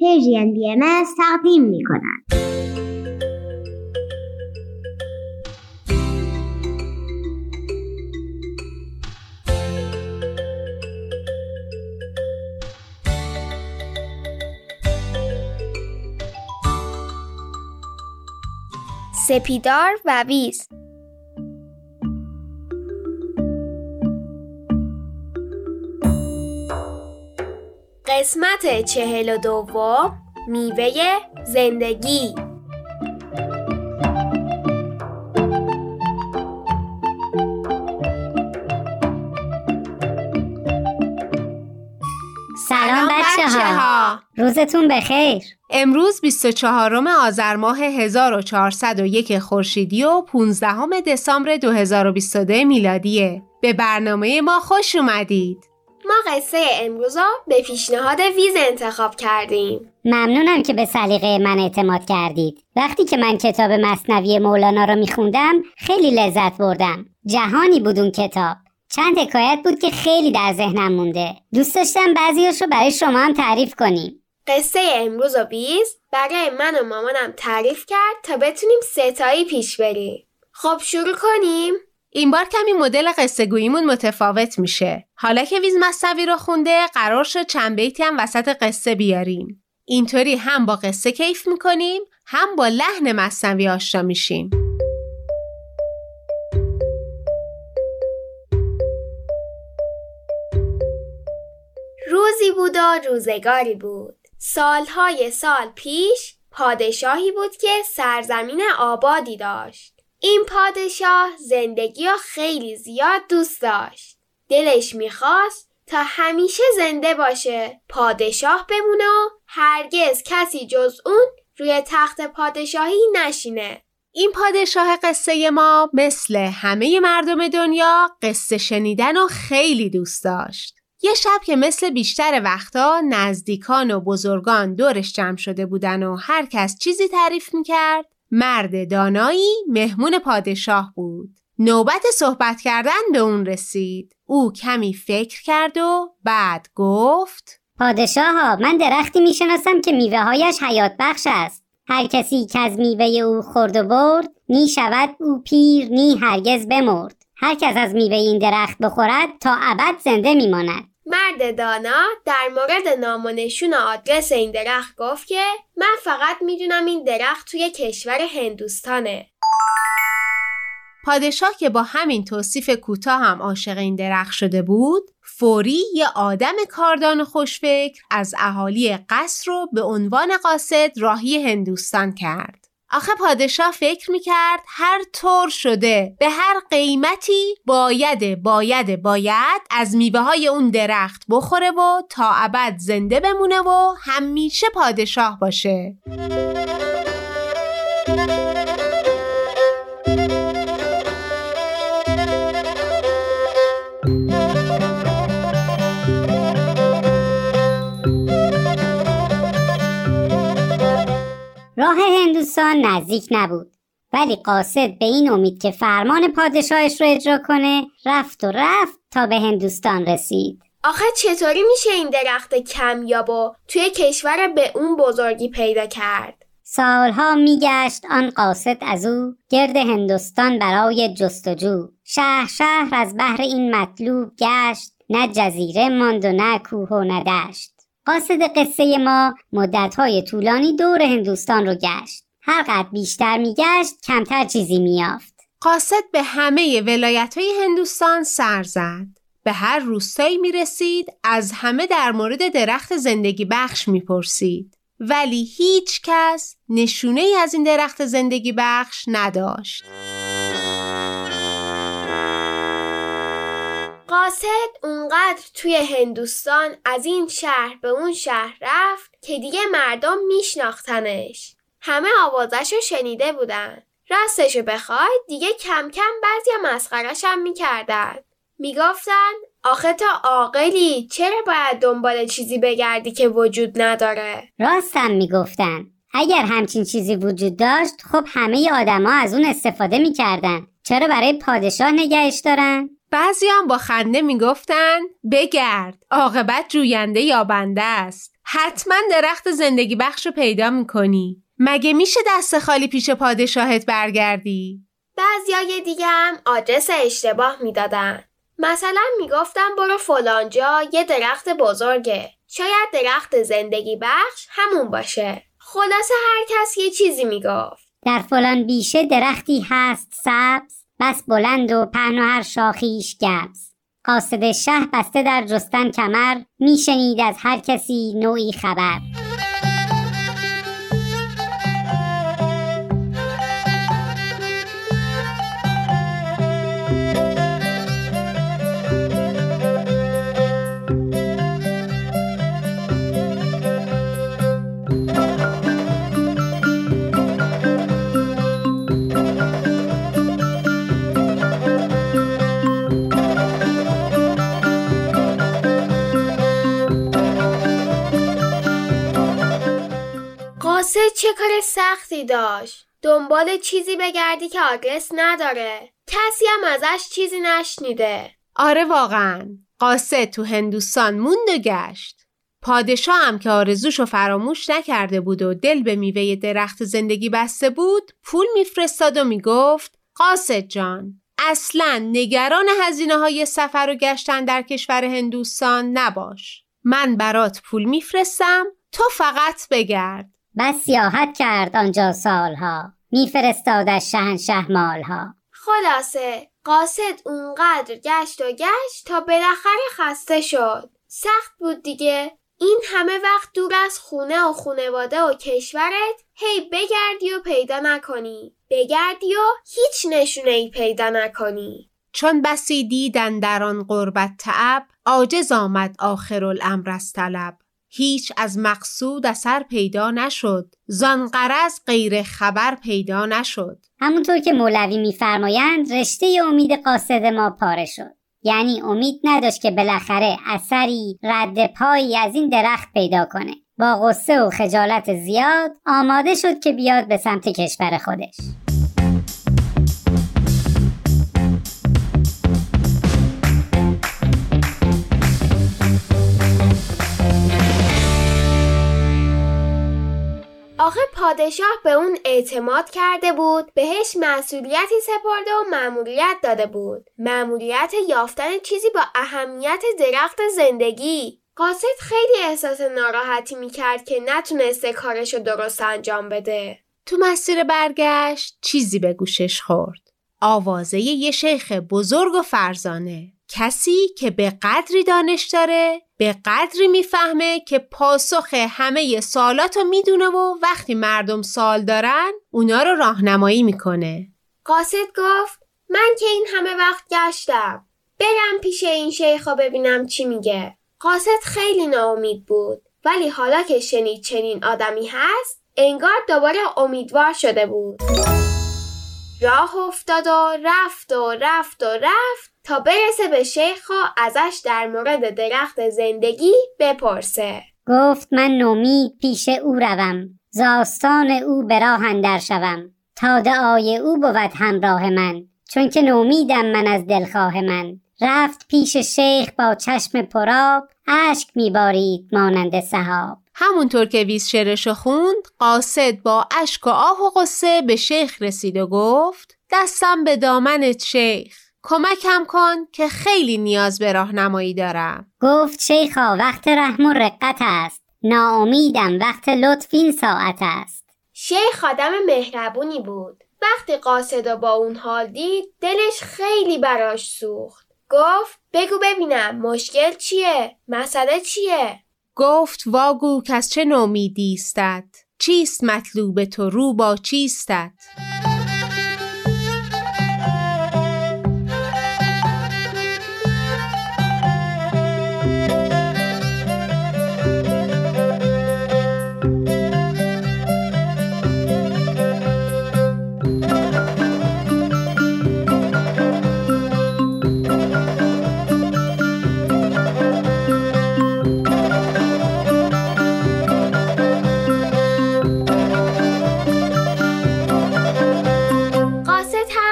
پرژین بی ام تقدیم می کند. سپیدار و ویز قسمت چهل و دوم میوه زندگی. سلام بچه ها روزتون بخیر. امروز 24 آذر ماه 1401 خورشیدی و 15 دسامبر 2022 میلادیه. به برنامه ما خوش اومدید. ما قصه امروز رو به پیشنهاد ویز انتخاب کردیم. ممنونم که به سلیقه من اعتماد کردید. وقتی که من کتاب مصنوی مولانا رو میخوندم خیلی لذت بردم. جهانی بود اون کتاب. چند حکایت بود که خیلی در ذهنم مونده. دوست داشتم بعضیاش رو برای شما هم تعریف کنیم. قصه امروز و بیز برای من و مامانم تعریف کرد تا بتونیم ستایی پیش بریم. خب شروع کنیم. این بار کمی مدل قصه گوییمون متفاوت میشه. حالا که ویز مصوی رو خونده قرار شد چند بیتی هم وسط قصه بیاریم. اینطوری هم با قصه کیف می‌کنیم هم با لحن مصنوی آشنا میشیم. روزی بود و روزگاری بود سالهای سال پیش پادشاهی بود که سرزمین آبادی داشت این پادشاه زندگی را خیلی زیاد دوست داشت. دلش می‌خواست تا همیشه زنده باشه. پادشاه بمونه و هرگز کسی جز اون روی تخت پادشاهی نشینه. این پادشاه قصه ما مثل همه مردم دنیا قصه شنیدن و خیلی دوست داشت. یه شب که مثل بیشتر وقتا نزدیکان و بزرگان دورش جمع شده بودن و هر کس چیزی تعریف می‌کرد مرد دانایی مهمون پادشاه بود. نوبت صحبت کردن به اون رسید. او کمی فکر کرد و بعد گفت پادشاه ها من درختی می‌شناسم که میوه هایش حیات بخش است. هر کسی که از میوه او خورد و برد نی شود او پیر نی هرگز بمرد. هر کس از میوه این درخت بخورد تا ابد زنده میماند. مرد دانا در مورد نام و نشون آدرس این درخت گفت که من فقط می‌دونم این درخت توی کشور هندوستانه. پادشاه که با همین توصیف کوتاه هم عاشق این درخت شده بود فوری یه آدم کاردان خوشفکر از اهالی قصر رو به عنوان قاصد راهی هندوستان کرد آخه پادشاه فکر می‌کرد هر طور شده به هر قیمتی باید باید باید از میوه های اون درخت بخوره و تا ابد زنده بمونه و همیشه پادشاه باشه. راه هندوستان نزدیک نبود. ولی قاصد به این امید که فرمان پادشاهش رو اجرا کنه رفت و رفت تا به هندوستان رسید. آخه چطوری میشه این درخت کمیاب و توی کشور به اون بزرگی پیدا کرد؟ سالها میگشت آن قاصد از او گرد هندوستان برای جستجو. شهر شهر از بحر این مطلوب گشت نه جزیره ماند و نه کوه و نه دشت. قاصد قصه ما مدتهای طولانی دور هندوستان رو گشت هر قد بیشتر میگشت کمتر چیزی میافت قاصد به همه ولایت های هندوستان سر زد به هر روستایی می رسید از همه در مورد درخت زندگی بخش می پرسید. ولی هیچ کس نشونه ای از این درخت زندگی بخش نداشت. قاصد اونقدر توی هندوستان از این شهر به اون شهر رفت که دیگه مردم میشناختنش. همه آوازش رو شنیده بودن. راستشو بخوای دیگه کم کم بعضی مسخرش هم می‌کردن. می‌گفتن آخه تا عاقلی چرا باید دنبال چیزی بگردی که وجود نداره؟ راستم می‌گفتن. اگر همچین چیزی وجود داشت خب همه آدما از اون استفاده می‌کردن. چرا برای پادشاه نگهش دارن؟ بعضی هم با خنده می‌گفتن بگرد عاقبت جوینده یابنده است. حتما درخت زندگی بخش رو پیدا می‌کنی. مگه میشه دست خالی پیش پادشاهت برگردی؟ بعضیای دیگه هم آدرس اشتباه می‌دادن. مثلا می‌گفتم برو فلانجا یه درخت بزرگه. شاید درخت زندگی بخش همون باشه. خلاصه هر کس یه چیزی می‌گفت. در فلان بیشه درختی هست سبز؟ بس بلند و پهن و هر شاخیش گبز. قاصد شه بسته در جستن کمر میشنید از هر کسی نوعی خبر. سختی داشت. دنبال چیزی بگردی که آدرس نداره. کسی هم ازش چیزی نشنیده. آره واقعا. قاصد تو هندوستان موند و گشت. پادشاه هم که آرزوشو فراموش نکرده بود و دل به میوه درخت زندگی بسته بود پول میفرستاد و می‌گفت قاصد جان اصلا نگران هزینه های سفر و گشتن در کشور هندوستان نباش. من برات پول میفرستم تو فقط بگرد. بس سیاحت کرد آنجا سالها. میفرستادش شهنشه مالها. خلاصه قاصد اونقدر گشت و گشت تا بالاخره خسته شد. سخت بود دیگه. این همه وقت دور از خونه و خونواده و کشورت هی بگردی و پیدا نکنی. بگردی و هیچ نشونه ای پیدا نکنی. چون بسی دیدن در آن قربت تعب عاجز آمد آخر الامر از طلب. هیچ از مقصود اثر پیدا نشد. زان غرض غیر خبر پیدا نشد. همونطور که مولوی میفرمایند رشته امید قاصد ما پاره شد. یعنی امید نداشت که بالاخره اثری رد پایی از این درخت پیدا کنه. با غصه و خجالت زیاد آماده شد که بیاد به سمت کشور خودش. آخه پادشاه به اون اعتماد کرده بود بهش مسئولیتی سپرده و مأموریت داده بود. مأموریت یافتن چیزی با اهمیت درخت زندگی. قاصد خیلی احساس ناراحتی می‌کرد که نتونسته کارشو درست انجام بده. تو مسیر برگشت چیزی به گوشش خورد. آوازه یه شیخ بزرگ و فرزانه. کسی که به قدری دانش داره به قدری می‌فهمه که پاسخ همه سالاتو می‌دونه و وقتی مردم سال دارن اونا رو راهنمایی می‌کنه. قاصد گفت من که این همه وقت گشتم. برم پیش این شیخ ببینم چی میگه. قاصد خیلی ناامید بود. ولی حالا که شنید چنین آدمی هست انگار دوباره امیدوار شده بود. راه افتاد و رفت و رفت و رفت. تا برسه به شیخ و ازش در مورد درخت زندگی بپرسه. گفت من نومید پیش او روم. زاستان او به راه اندر شوم. تا دعای او بود همراه من. چون که نومیدم من از دلخواه من. رفت پیش شیخ با چشم پراب اشک میبارید مانند سحاب. همونطور که ویز شعرشو خوند قاصد با اشک و آه و قصه به شیخ رسید و گفت دستم به دامنت شیخ. کمکم کن که خیلی نیاز به راهنمایی دارم. گفت شیخا وقت رحم و رقت است. ناامیدم وقت لطف این ساعت است. شیخ آدم مهربونی بود. وقتی قاصد با اون حال دید دلش خیلی براش سوخت. گفت بگو ببینم مشکل چیه؟ مسئله چیه؟ گفت واگو که از چه نومیدی استد چیست مطلوب تو؟ رو با چیستت؟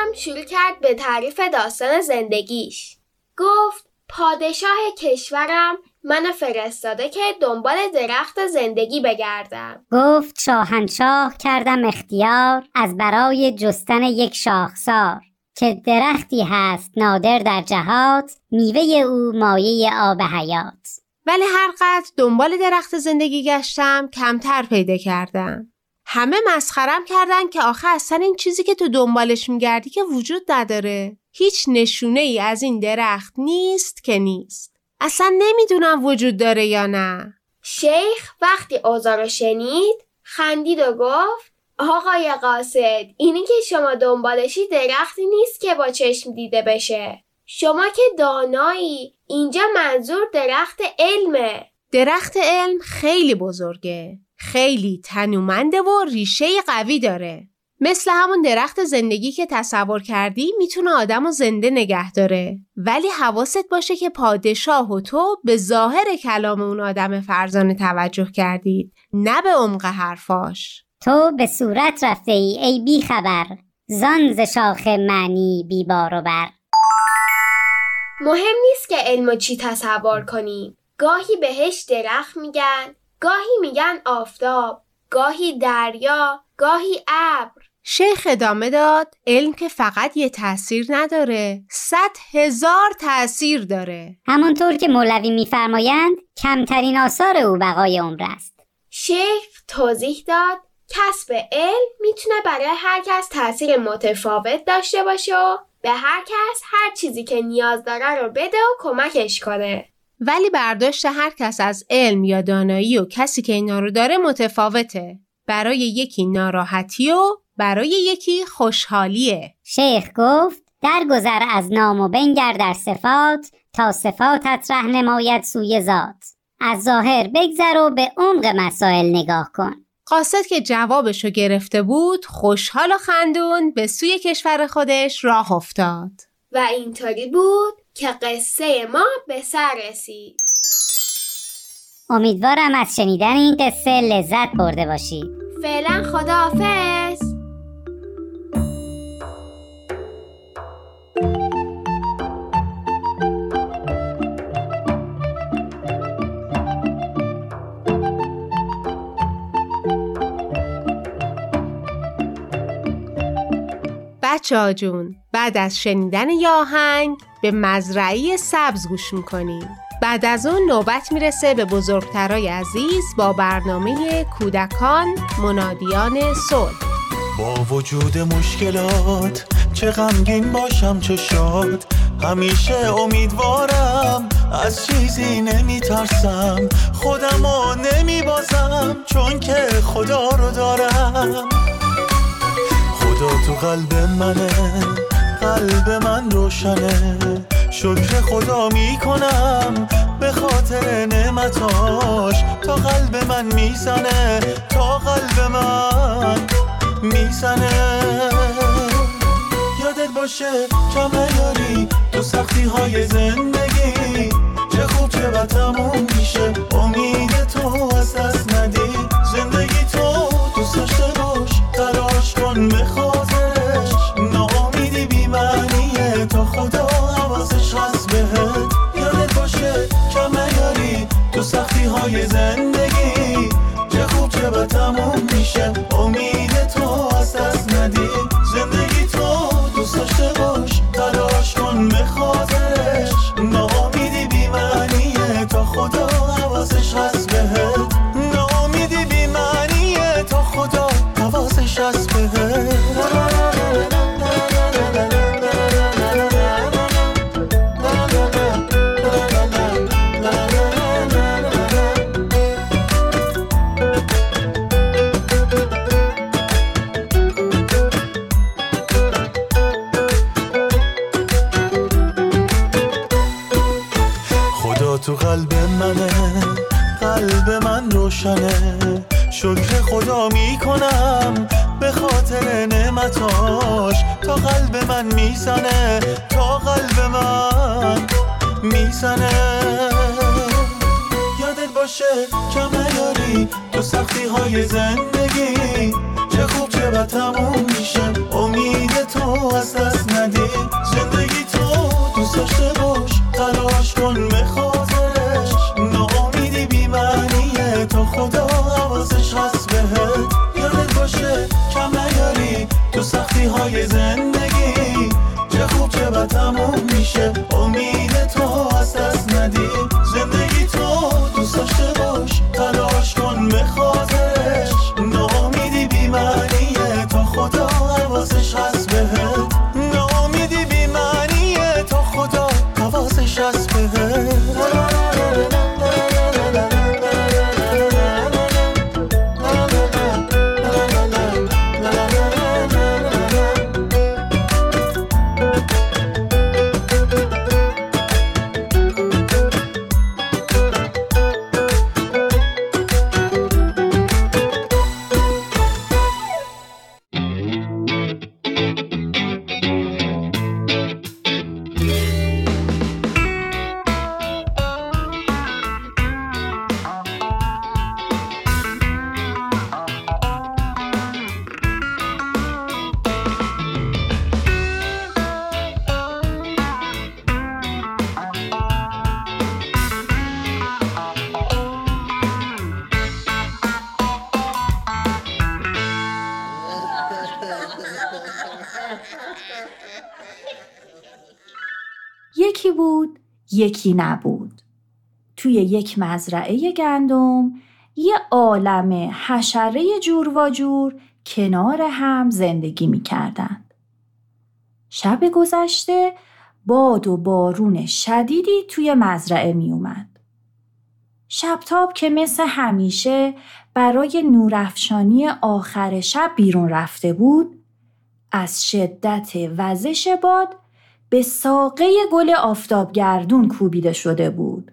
هم شروع کرد به تعریف داستان زندگیش. گفت پادشاه کشورم من فرستاده که دنبال درخت زندگی بگردم. گفت شاهنشاه کردم اختیار از برای جستن یک شاخسار که درختی هست نادر در جهات میوه او مایه آب حیات. ولی هر قدر دنبال درخت زندگی گشتم کمتر پیدا کردم. همه مسخرم کردن که آخه اصلا این چیزی که تو دنبالش میگردی که وجود نداره. هیچ نشونه ای از این درخت نیست که نیست. اصلا نمی‌دونم وجود داره یا نه. شیخ وقتی اوزار شنید خندید و گفت آقای قاصد اینی که شما دنبالشی درختی نیست که با چشم دیده بشه. شما که دانایی اینجا منظور درخت علمه. درخت علم خیلی بزرگه. خیلی تنومنده و ریشه قوی داره. مثل همون درخت زندگی که تصور کردی می‌تونه آدم و زنده نگه داره. ولی حواست باشه که پادشاه و تو به ظاهر کلام اون آدم فرزانه توجه کردید نه به عمق حرفاش. تو به صورت رفته ای ای بی خبر زان ز شاخ معنی بی بار و بر. مهم نیست که علمو چی تصور کنیم گاهی بهش درخت میگن گاهی میگن آفتاب گاهی دریا گاهی ابر. شیخ ادامه داد علم که فقط یه تاثیر نداره صد هزار تاثیر داره. همانطور که مولوی میفرمایند کمترین آثار او بقای عمر است. شیخ توضیح داد کسب علم می‌تونه برای هر کس تاثیر متفاوت داشته باشه و به هر کس هر چیزی که نیاز داره رو بده و کمکش کنه. ولی برداشت هر کس از علم یا دانایی و کسی که اینا رو داره متفاوته. برای یکی ناراحتی و برای یکی خوشحالیه. شیخ گفت درگذر از نام و بنگر در صفات تا صفاتت ره نماید سوی ذات. از ظاهر بگذر و به عمق مسائل نگاه کن. قاصد که جوابشو گرفته بود خوشحال و خندون به سوی کشور خودش راه افتاد. و اینطوری بود که قصه ما به سر رسید. امیدوارم از شنیدن این قصه لذت برده باشید. فعلا خداحافظ. بچه بعد از شنیدن یاهنگ به مزرعی سبز گوش می‌کنیم. بعد از اون نوبت می‌رسه به بزرگترای عزیز با برنامه کودکان منادیان صلح. با وجود مشکلات چه غمگین باشم چه شاد همیشه امیدوارم از چیزی نمیترسم. خودمو نمیبازم چون که خدا رو دارم. خدا تو قلب منه قلب من روشنه. شکر خدا می‌کنم به خاطر نعمتاش. تا قلب من می‌زنه تا قلب من می‌زنه. یادت باشه کم نیاری تو سختی های زندگی. چه خوب چه بد میشه. امید تو از دست ندی. زندگی تو به خاطرش ناامیدی بیمعنیه تا خدا حواسش هست بهت. یادت باشه کم نیاری تو سختی های زندگی. چه خوب چه بد تموم میشه. یکی نبود توی یک مزرعه گندم یه عالم حشره جور و جور کنار هم زندگی می کردند. شب گذشته باد و بارون شدیدی توی مزرعه می اومد. شبتاب که مثل همیشه برای نورافشانی آخر شب بیرون رفته بود از شدت وزش باد به ساقه گل آفتابگردون کوبیده شده بود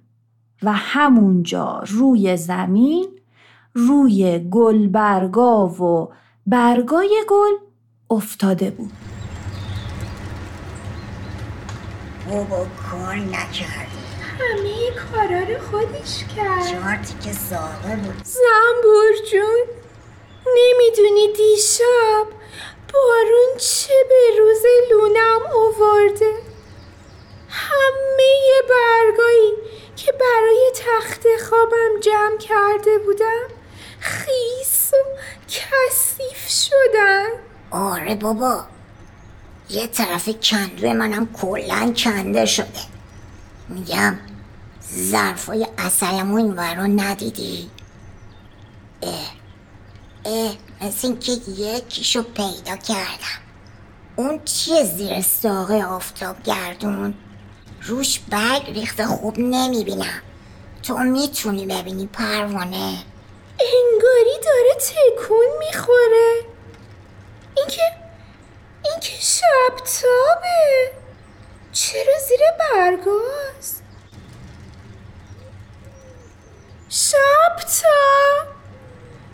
و همونجا روی زمین روی گل برگا و برگای گل افتاده بود. بابا کار نکردی. همه کارا رو خودش کرد. چهارتی که ساقه بود. زنبور جون نمی‌دونی دیشب بارون چه به روز لونم آورده همه برگایی که برای تخت خوابم جمع کرده بودم خیس و کثیف شدن. آره بابا. یه طرف کندوی منم کلا کنده شده. میگم ظرفای اصلمو این ندیدی؟ اه مثل اینکه یکیشو پیدا کردم اون چیه زیر ساقه آفتاب گردون روش برگ ریخته خوب نمی‌بینم تو می‌تونی ببینی پروانه انگاری داره تکون می‌خوره اینکه اینکه شبتابه چرا زیر برگاست شبتاب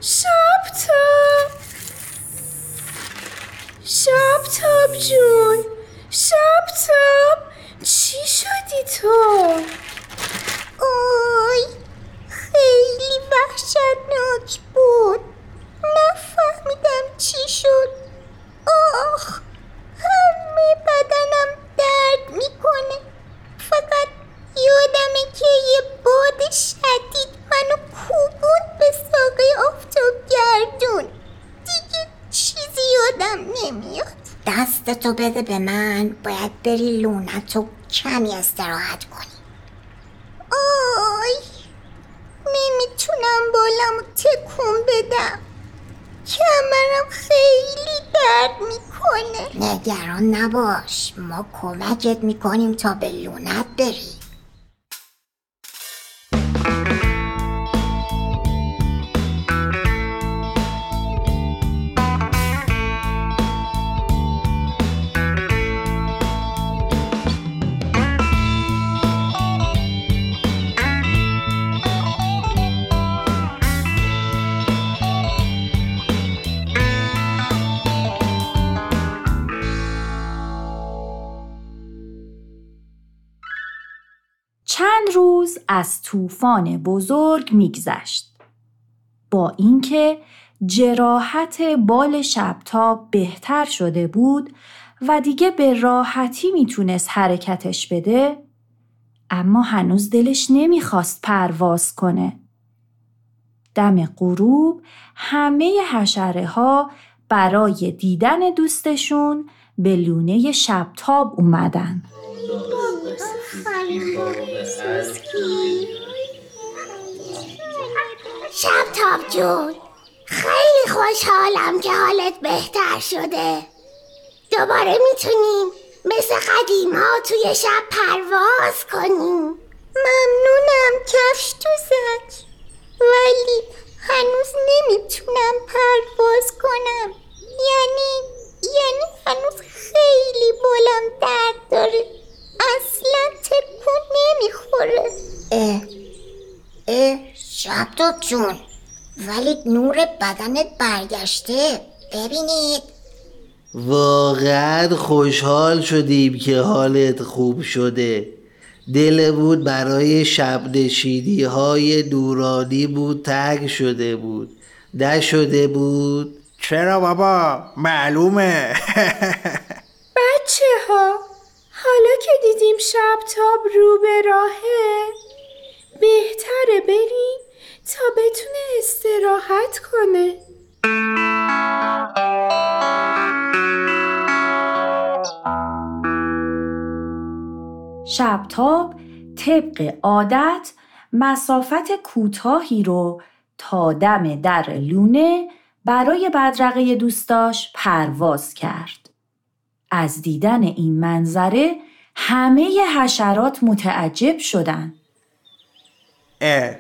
شبتاب. شبتاب جون شبتاب چی شدی تو؟ اوی خیلی وحشتناک بود نفهمیدم چی شد آخ همه بدنم درد می‌کنه فقط یادمه که یه باد شدید منو کوبوند به ساقه آفتاب گردون دیگه چیزی یادم نمیاد دستتو بده به من باید بری لونتو کمی استراحت کنی. آی نمی‌تونم بالمو تکون بدم. کمرم خیلی درد می‌کنه. نگران نباش ما کمکت می‌کنیم تا به لونت بری طوفان بزرگ میگذشت. با اینکه جراحت بال شبتاب بهتر شده بود و دیگه به راحتی می‌تونست حرکتش بده اما هنوز دلش نمی‌خواست پرواز کنه. دم غروب همه حشره ها برای دیدن دوستشون به لونه شبتاب اومدن. شبتاب جون. خیلی خوشحالم که حالت بهتر شده. دوباره می‌تونیم مثل قدیم ها توی شب پرواز کنیم. ممنونم کفش دوزک. ولی هنوز نمی‌تونم پرواز کنم. یعنی یعنی هنوز خیلی بالم درد داره. اصلا تکون نمی‌خوره. اه اه شبتاب جون. ولی نور بدنت برگشته. ببینید. واقعا خوشحال شدیم که حالت خوب شده. دل بود برای شب نشینی های دورانی بود تنگ شده بود. نشده بود. چرا بابا؟ معلومه. بچه ها حالا که دیدیم شبتاب رو به راهه بهتره بریم تا بتونه استراحت کنه شبتاب طبق عادت مسافت کوتاهی رو تا دم در لونه برای بدرقه دوستاش پرواز کرد. از دیدن این منظره همه حشرات متعجب شدن.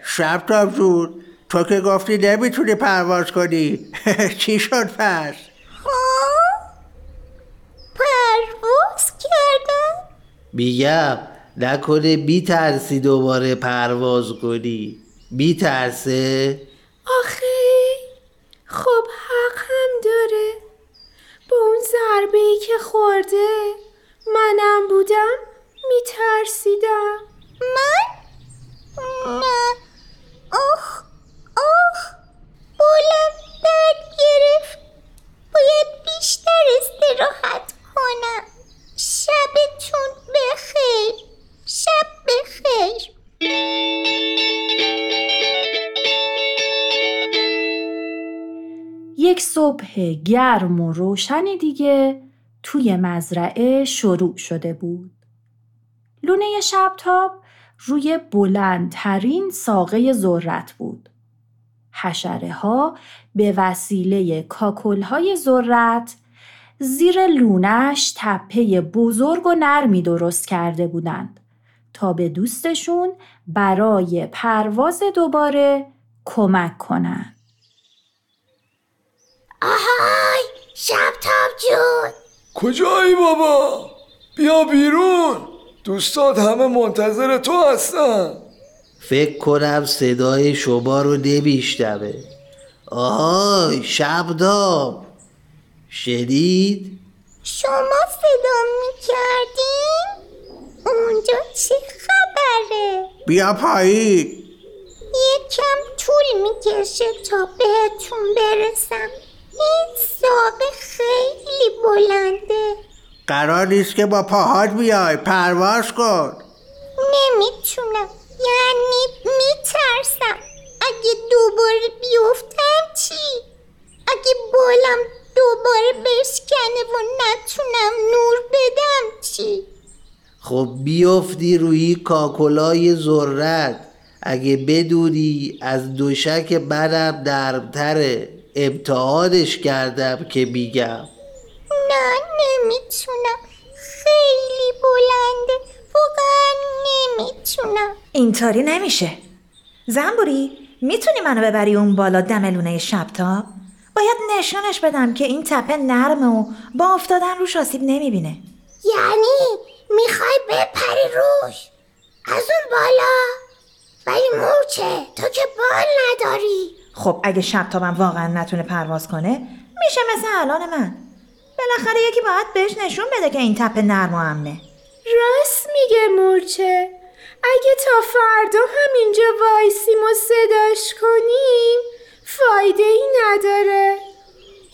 شب تاب جون تو که گفتی نمی‌تونی پرواز کنی. چی شد پس؟ پرواز کردم. میگم نکنه بی ترسی دوباره پرواز کنی. بی ترسه آخه خب حق هم داره. با اون ضربه ای که خورده منم بودم میترسیدم. من؟ نه. آخ آخ بولم درد گرفت. باید بیشتر استراحت کنم. شبتون بخیر. شب بخیر. یک صبح گرم و روشن دیگه توی مزرعه شروع شده بود. لونه شبتاب روی بلندترین ساقه ذرت بود. حشره ها به وسیله کاکل های ذرت زیر لونش تپه بزرگ و نرمی درست کرده بودند تا به دوستشون برای پرواز دوباره کمک کنند. آهای شبتاب جون کجایی بابا؟ بیا بیرون دوستات همه منتظر تو هستن فکر کنم صدای شما رو نمیشنوه آهای شبداب شنید؟ شما صدا می کردین؟ اونجا چه خبره؟ بیا پایین یکم طول می‌کشه تا بهتون برسم این ساقه خیلی بلنده قرار نیست که با پاهات بیای. پرواز کن. نمی‌تونم. یعنی میترسم. اگه دوباره بیفتم چی؟ اگه بالم دوباره بشکنه و نتونم نور بدم چی؟ خب بیفتی روی کاکلای ذرت. اگه بدونی از دوشک منم نرمتره امتحانش کردم که میگم. نمی‌تونم. خیلی بلنده. واقعا نمی‌تونم. اینطوری نمیشه. زنبوری می‌تونی منو ببری اون بالا دم لونه شبتاب؟ باید نشونش بدم که این تپه نرمه و با افتادن روش آسیب نمی‌بینه. یعنی می‌خوای بپری روش؟ از اون بالا؟ ولی مورچه تو که بال نداری. خب اگه شبتابم واقعا نتونه پرواز کنه میشه مثل الان من. بالاخره یکی باید بهش نشون بده که این تپه نرم و امنه. راست میگه مورچه. اگه تا فردا همینجا وایسیم و صداش کنیم فایده ای نداره.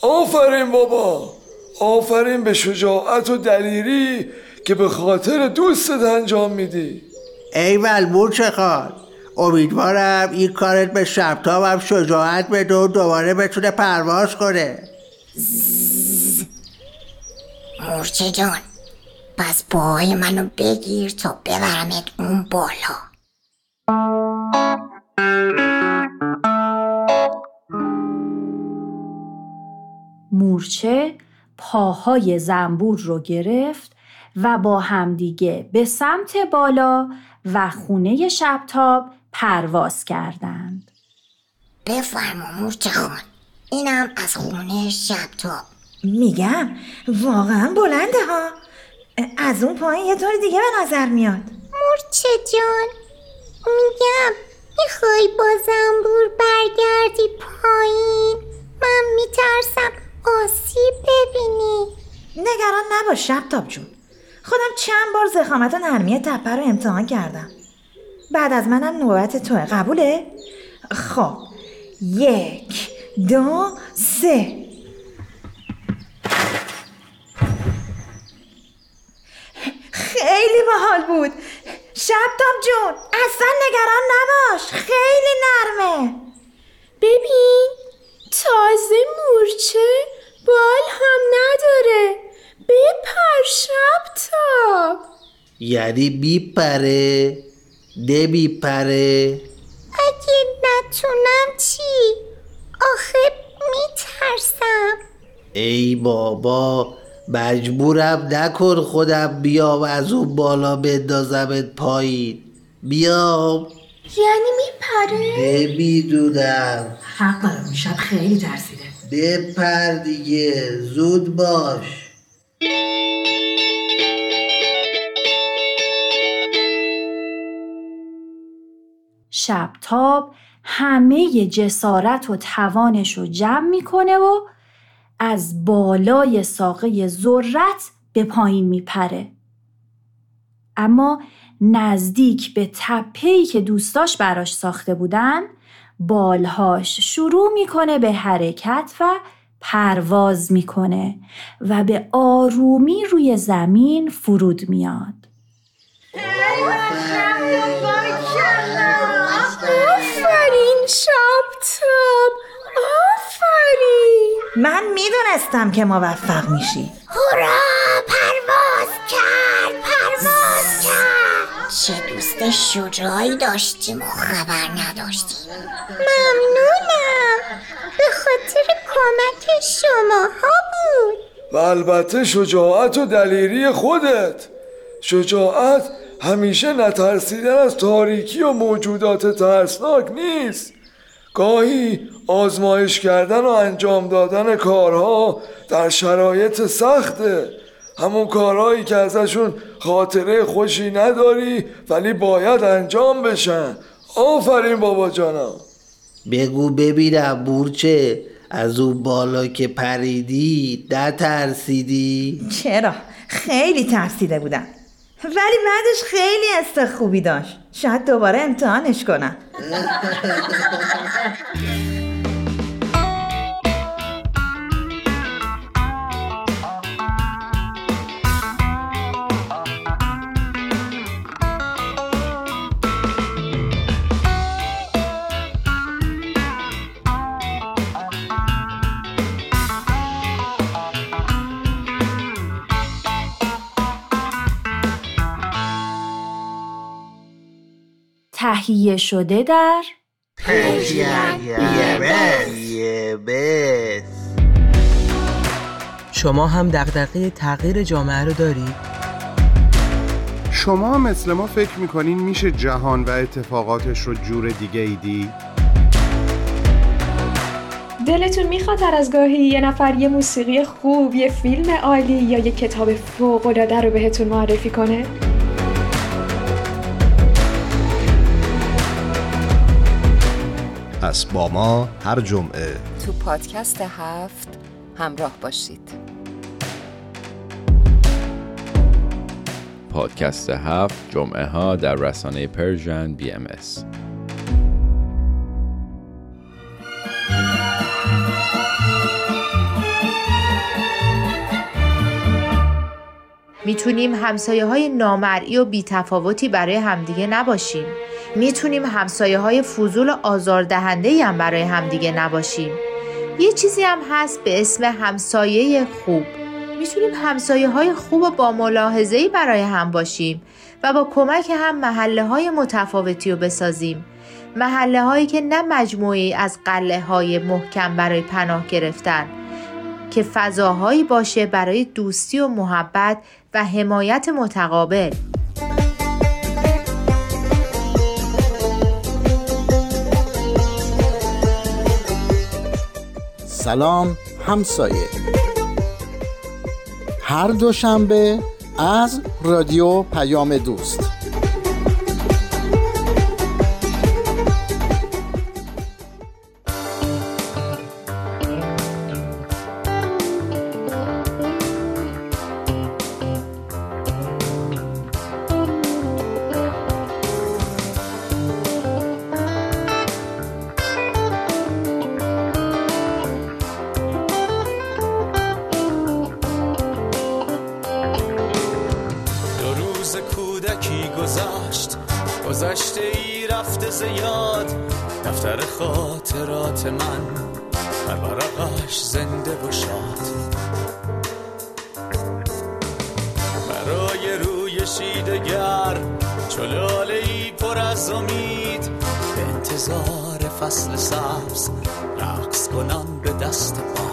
آفرین بابا. آفرین به شجاعت و دلیری که به خاطر دوستت انجام میدی. ایول مورچه خان امیدوارم این کارت به شبتابم شجاعت بده و دوباره بتونه پرواز کنه. مورچه جان پس پاهای منو بگیر تا ببرمت اون بالا مورچه پاهای زنبور رو گرفت و با همدیگه به سمت بالا و خونه شبتاب پرواز کردند. بفرما مورچه خان اینم از خونه شبتاب میگم؟ واقعا بلنده ها. از اون پایین یه طور دیگه به نظر میاد. مورچه جان میگم می‌خوای با زنبور برگردی پایین؟ من میترسم آسیب ببینی. نگران نباش شبتاب جون. خودم چند بار زخامت و نرمی تپه رو امتحان کردم. بعد از منم نوبت توه. قبوله؟ خب. یک دو سه. خیلی باحال بود. شبتاب جون اصلا نگران نباش. خیلی نرمه. ببین تازه مورچه بال هم نداره. بپر شب تا یعنی بیپره. نمیپره اگه نتونم چی؟ آخه میترسم. ای بابا مجبورم نکن خودم بیام از اون بالا بندازمت پایین. بیام. یعنی میپره؟ نمی‌دونم. حق دارم اون شب خیلی ترسیده. بپر دیگه. زود باش. شبتاب همه جسارت و توانش رو جمع می‌کنه و از بالای ساقه ذرت به پایین میپره. اما نزدیک به تپهی که دوستاش براش ساخته بودن بالهاش شروع می‌کنه به حرکت و پرواز می‌کنه و به آرومی روی زمین فرود میاد. آفرین شبتاب آفرین من می‌دونستم که موفق میشی. هورا! پرواز کرد! پرواز کرد! چه دوست شجاعی داشتیم و خبر نداشتیم. ممنونم. به خاطر کمک شماها بود. و البته شجاعت و دلیری خودت. شجاعت همیشه نترسیدن از تاریکی و موجودات ترسناک نیست. گاهی آزمایش کردن و انجام دادن کارها در شرایط سخته. همون کارهایی که ازشون خاطره خوشی نداری ولی باید انجام بشن. آفرین بابا جانا بگو ببینم بورچه از اون بالا که پریدی نترسیدی؟ چرا؟ خیلی ترسیده بودم. ولی بعدش خیلی است خوبی داشت. شاید دوباره امتحانش کنم. تهیه شده در شما هم دغدغه تغییر جامعه رو دارید؟ شما مثل ما فکر می‌کنین میشه جهان و اتفاقاتش رو جور دیگه ای دید؟ دلتون می‌خواد هر از گاهی یه نفر یه موسیقی خوب، یه فیلم عالی یا یه کتاب فوق‌العاده رو بهتون معرفی کنه؟ پس با ما هر جمعه. تو پادکست هفت همراه باشید. پادکست هفت جمعه ها در رسانه Persian BMS. می‌تونیم همسایه های نامرئی و بی‌تفاوتی برای همدیگه نباشیم. می‌تونیم همسایه های فضول آزاردهنده هم برای همدیگه نباشیم. یه چیزی هم هست به اسم همسایه خوب. می‌تونیم همسایه های خوب و با ملاحظه‌ای برای هم باشیم و با کمک هم محله های متفاوتی رو بسازیم. محله هایی که نه مجموعی از قله های محکم برای پناه گرفتن که فضاهایی باشه برای دوستی و محبت و حمایت متقابل. سلام همسایه. هر دوشنبه از رادیو پیام دوست. رفته زیاد دفتر خاطرات من هر ورقش زنده و شاد. برای روی خورشیدگر چلاله ای پر از امید به انتظار فصل سبز رقص کنم به دست باد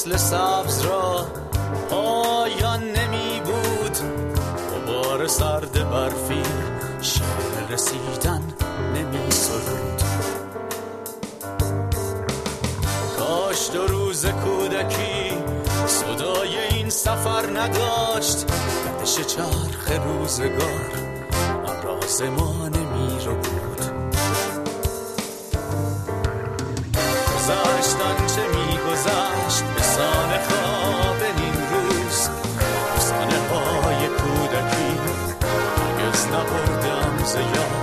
فصل سبز را پایان نمی بود. غبار سرد برفی شعر رسیدن نمی سرود. کاش دو روز کودکی صدای این سفر نداشت. گردش چرخ روزگار ابراز ما نمی رو بود گذشتن چه میگذشت به Señor.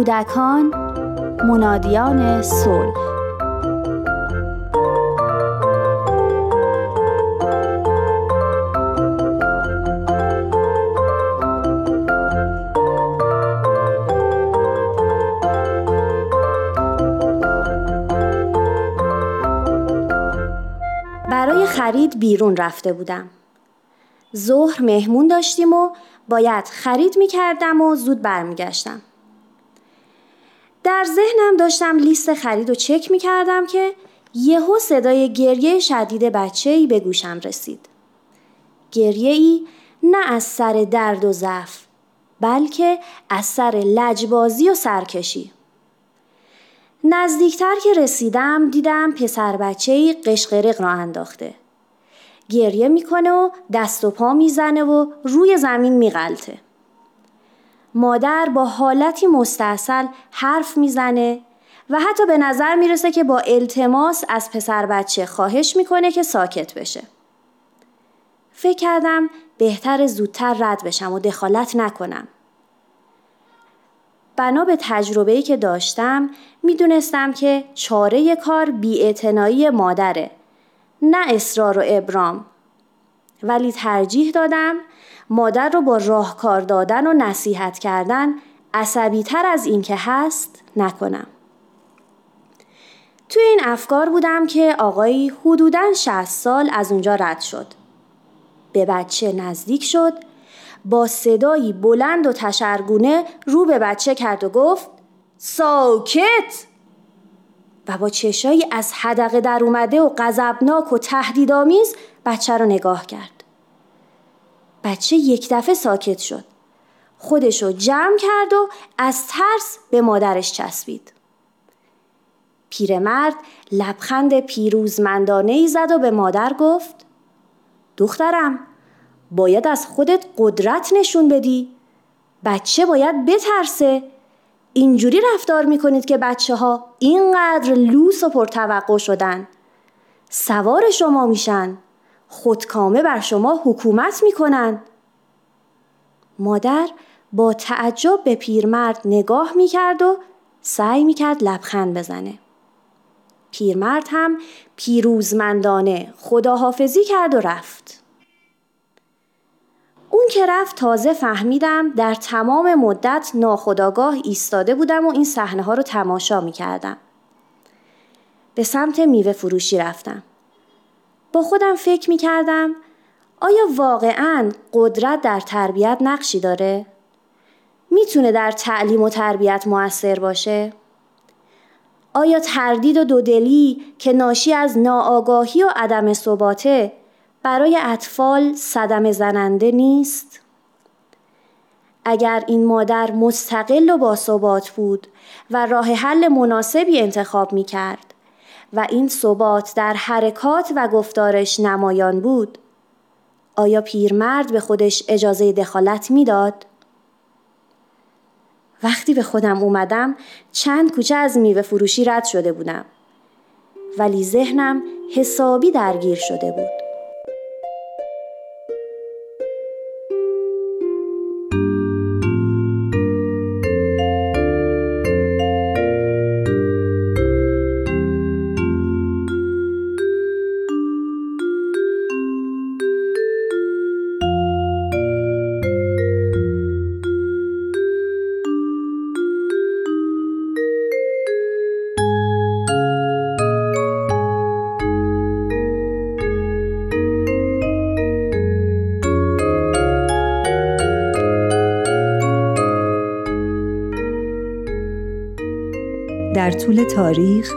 کودکان منادیان صلح برای خرید بیرون رفته بودم. ظهر مهمون داشتیم و باید خرید می کردم و زود برمیگشتم. در ذهنم داشتم لیست خرید و چک می کردم که یهو صدای گریه شدید بچه ای به گوشم رسید. گریه ای نه از سر درد و ضعف بلکه از سر لجبازی و سرکشی. نزدیکتر که رسیدم دیدم پسر بچه ای قشقرق را انداخته. گریه می‌کنه و دست و پا می‌زنه و روی زمین میغلطه. مادر با حالتی مستاصل حرف می‌زنه و حتی به نظر می‌رسه که با التماس از پسر بچه خواهش می‌کنه که ساکت بشه. فکر کردم بهتر زودتر رد بشم و دخالت نکنم. بنا به تجربه‌ای که داشتم می‌دونستم که چاره کار بیاعتنایی مادره نه اصرار و ابرام ولی ترجیح دادم مادر رو با راهکار دادن و نصیحت کردن عصبی تر از این که هست نکنم. توی این افکار بودم که آقایی حدوداً 60 سال از اونجا رد شد. به بچه نزدیک شد با صدایی بلند و تشرگونه رو به بچه کرد و گفت ساکت و با چشایی از حدقه در اومده و غضبناک و تهدیدآمیز بچه رو نگاه کرد. بچه یک دفعه ساکت شد. خودشو جمع کرد و از ترس به مادرش چسبید. پیرمرد لبخند پیروزمندانه ای زد و به مادر گفت دخترم باید از خودت قدرت نشون بدی بچه باید بترسه اینجوری رفتار می‌کنید که بچه ها اینقدر لوس و پرتوقع شدن سوار شما میشن خودکامه بر شما حکومت می‌کنن مادر با تعجب به پیرمرد نگاه می‌کرد و سعی می‌کرد لبخند بزنه پیرمرد هم پیروزمندانه خداحافظی کرد و رفت اون که رفت تازه فهمیدم در تمام مدت ناخداگاه ایستاده بودم و این صحنه ها رو تماشا می کردم. به سمت میوه فروشی رفتم. با خودم فکر می کردم آیا واقعا قدرت در تربیت نقشی داره؟ می‌تونه در تعلیم و تربیت موثر باشه؟ آیا تردید و دودلی که ناشی از ناآگاهی و عدم ثباته برای اطفال صدم زننده نیست؟ اگر این مادر مستقل و باثبات بود و راه حل مناسبی انتخاب می کرد و این ثبات در حرکات و گفتارش نمایان بود. آیا پیرمرد به خودش اجازه دخالت می‌داد؟ وقتی به خودم اومدم چند کوچه از میوه فروشی رد شده بودم. ولی ذهنم حسابی درگیر شده بود. طول تاریخ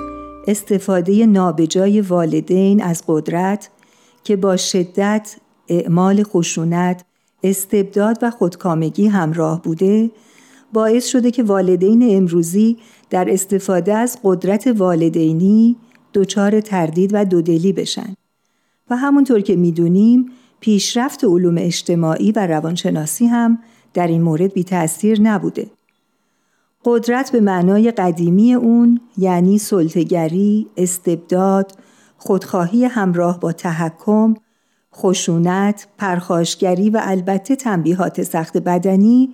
استفاده نابجای والدین از قدرت که با شدت اعمال خشونت، استبداد و خودکامگی همراه بوده باعث شده که والدین امروزی در استفاده از قدرت والدینی دچار تردید و دودلی بشن و همونطور که می‌دونیم پیشرفت علوم اجتماعی و روانشناسی هم در این مورد بی تأثیر نبوده. قدرت به معنای قدیمی اون یعنی سلطگری، استبداد، خودخواهی همراه با تحکم، خشونت، پرخاشگری و البته تنبیهات سخت بدنی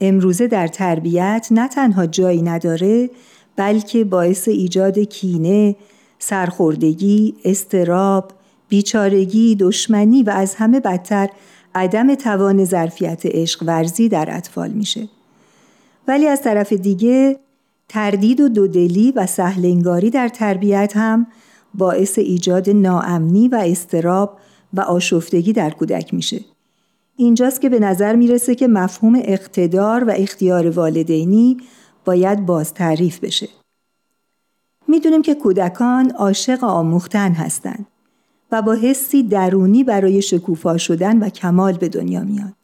امروزه در تربیت نه تنها جایی نداره بلکه باعث ایجاد کینه، سرخوردگی، استراب، بیچارگی، دشمنی و از همه بدتر عدم توان ظرفیت عشق ورزی در اطفال میشه. ولی از طرف دیگه تردید و دودلی و سهلنگاری در تربیت هم باعث ایجاد ناامنی و استراب و آشفتگی در کودک میشه. اینجاست که به نظر می‌رسه که مفهوم اقتدار و اختیار والدینی باید باز تعریف بشه. می‌دونیم که کودکان عاشق آموختن هستند و با حسی درونی برای شکوفا شدن و کمال به دنیا میان.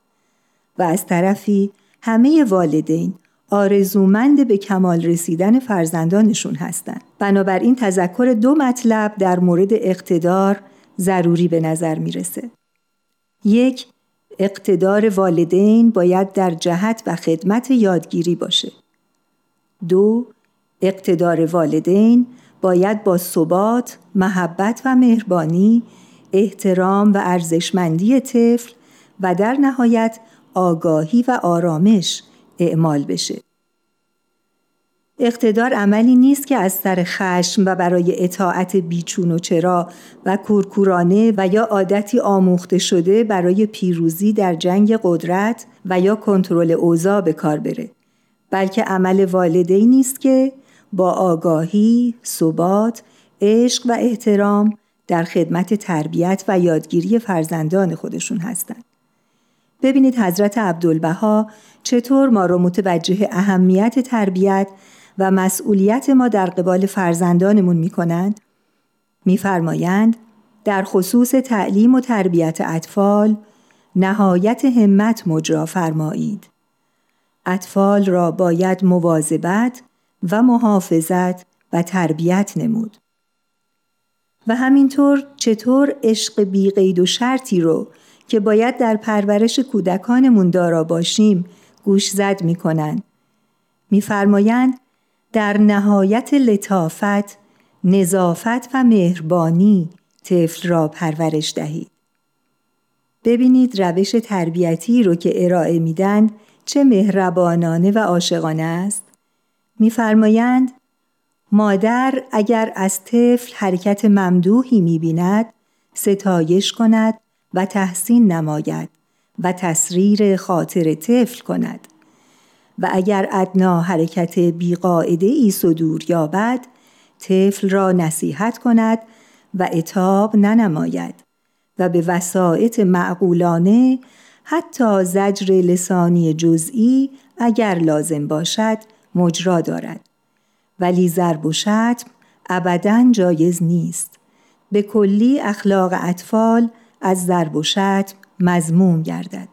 و از طرفی همه والدین آرزومند به کمال رسیدن فرزندانشون هستند. بنابراین تذکر دو مطلب در مورد اقتدار ضروری به نظر می‌رسه. یک اقتدار والدین باید در جهت و خدمت یادگیری باشه. دو اقتدار والدین باید با ثبات، محبت و مهربانی، احترام و ارزشمندی طفل و در نهایت آگاهی و آرامش اعمال بشه. اقتدار عملی نیست که از سر خشم و برای اطاعت بیچون و چرا و کورکورانه و یا عادتی آموخته شده برای پیروزی در جنگ قدرت و یا کنترل اوضاع به کار بره بلکه عمل والدی نیست که با آگاهی، ثبات، عشق و احترام در خدمت تربیت و یادگیری فرزندان خودشون هستند. ببینید حضرت عبدالبها چطور ما رو متوجه اهمیت تربیت و مسئولیت ما در قبال فرزندانمون می کنند؟ میفرمایند در خصوص تعلیم و تربیت اطفال نهایت همت مجرا فرمایید. اطفال را باید مواظبت و محافظت و تربیت نمود. و همینطور چطور عشق بیقید و شرطی رو که باید در پرورش کودکانمون دارا باشیم گوش زد می کنند. میفرمایند در نهایت لطافت، نظافت و مهربانی طفل را پرورش دهید. ببینید روش تربیتی رو که ارائه میدن چه مهربانانه و عاشقانه است. میفرمایند مادر اگر از طفل حرکت ممدوحی می‌بیند ستایش کند و تحسین نماید و تسریر خاطر طفل کند. و اگر ادنا حرکت بیقاعده ای صدور یابد طفل را نصیحت کند و اتاب ننماید و به وسایط معقولانه حتی زجر لسانی جزئی اگر لازم باشد مجرا دارد. ولی ضرب و شتم ابدا جایز نیست. به کلی اخلاق اطفال از ضرب و شتم مزموم گردد.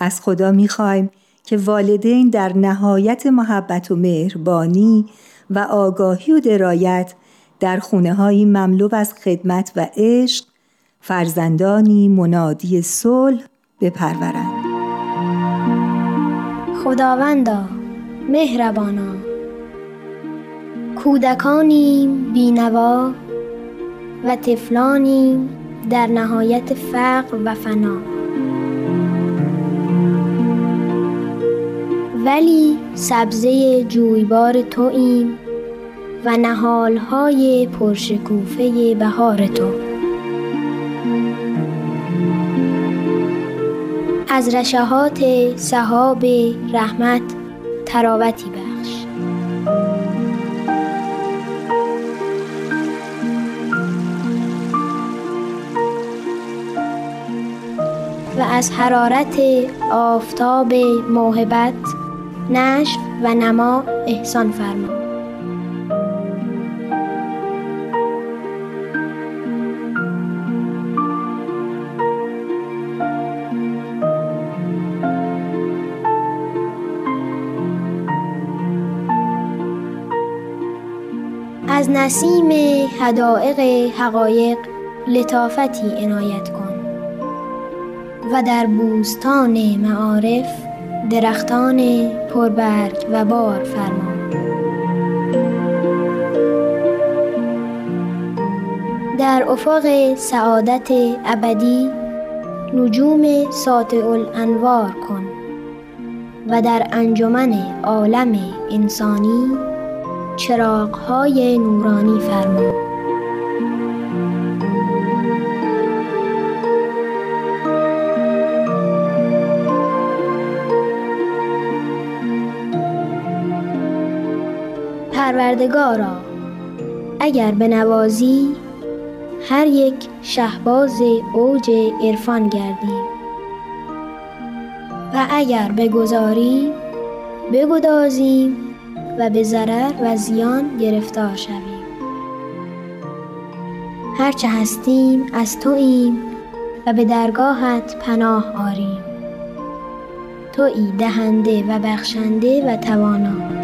از خدا می‌خوایم که والدین در نهایت محبت و مهربانی و آگاهی و درایت در خونه های مملو از خدمت و عشق فرزندانی منادی صلح بپرورند. خداوندا مهربانا. کودکانیم بینوا و طفلانیم در نهایت فقر و فنا. ولی سبزه جویبار توییم و نهالهای پرشکوفه بهار تو. از رشهات سحاب رحمت تراوتی بخش و از حرارت آفتاب موهبت نشو و نما احسان فرما. از نسیم حدائق حقایق لطافتی عنایت و در بوستان معارف درختان پربرگ و بار فرما در افق سعادت ابدی نجوم ساطع الانوار کن و در انجمن عالم انسانی چراغهای نورانی فرما پروردگارا اگر نوازی هر یک شهباز اوج عرفان گردیم و اگر بگذاری بگدازیم و به ضرر و زیان گرفتار شویم. هرچه هستیم از توییم و به درگاهت پناه آریم. تویی دهنده و بخشنده و توانا.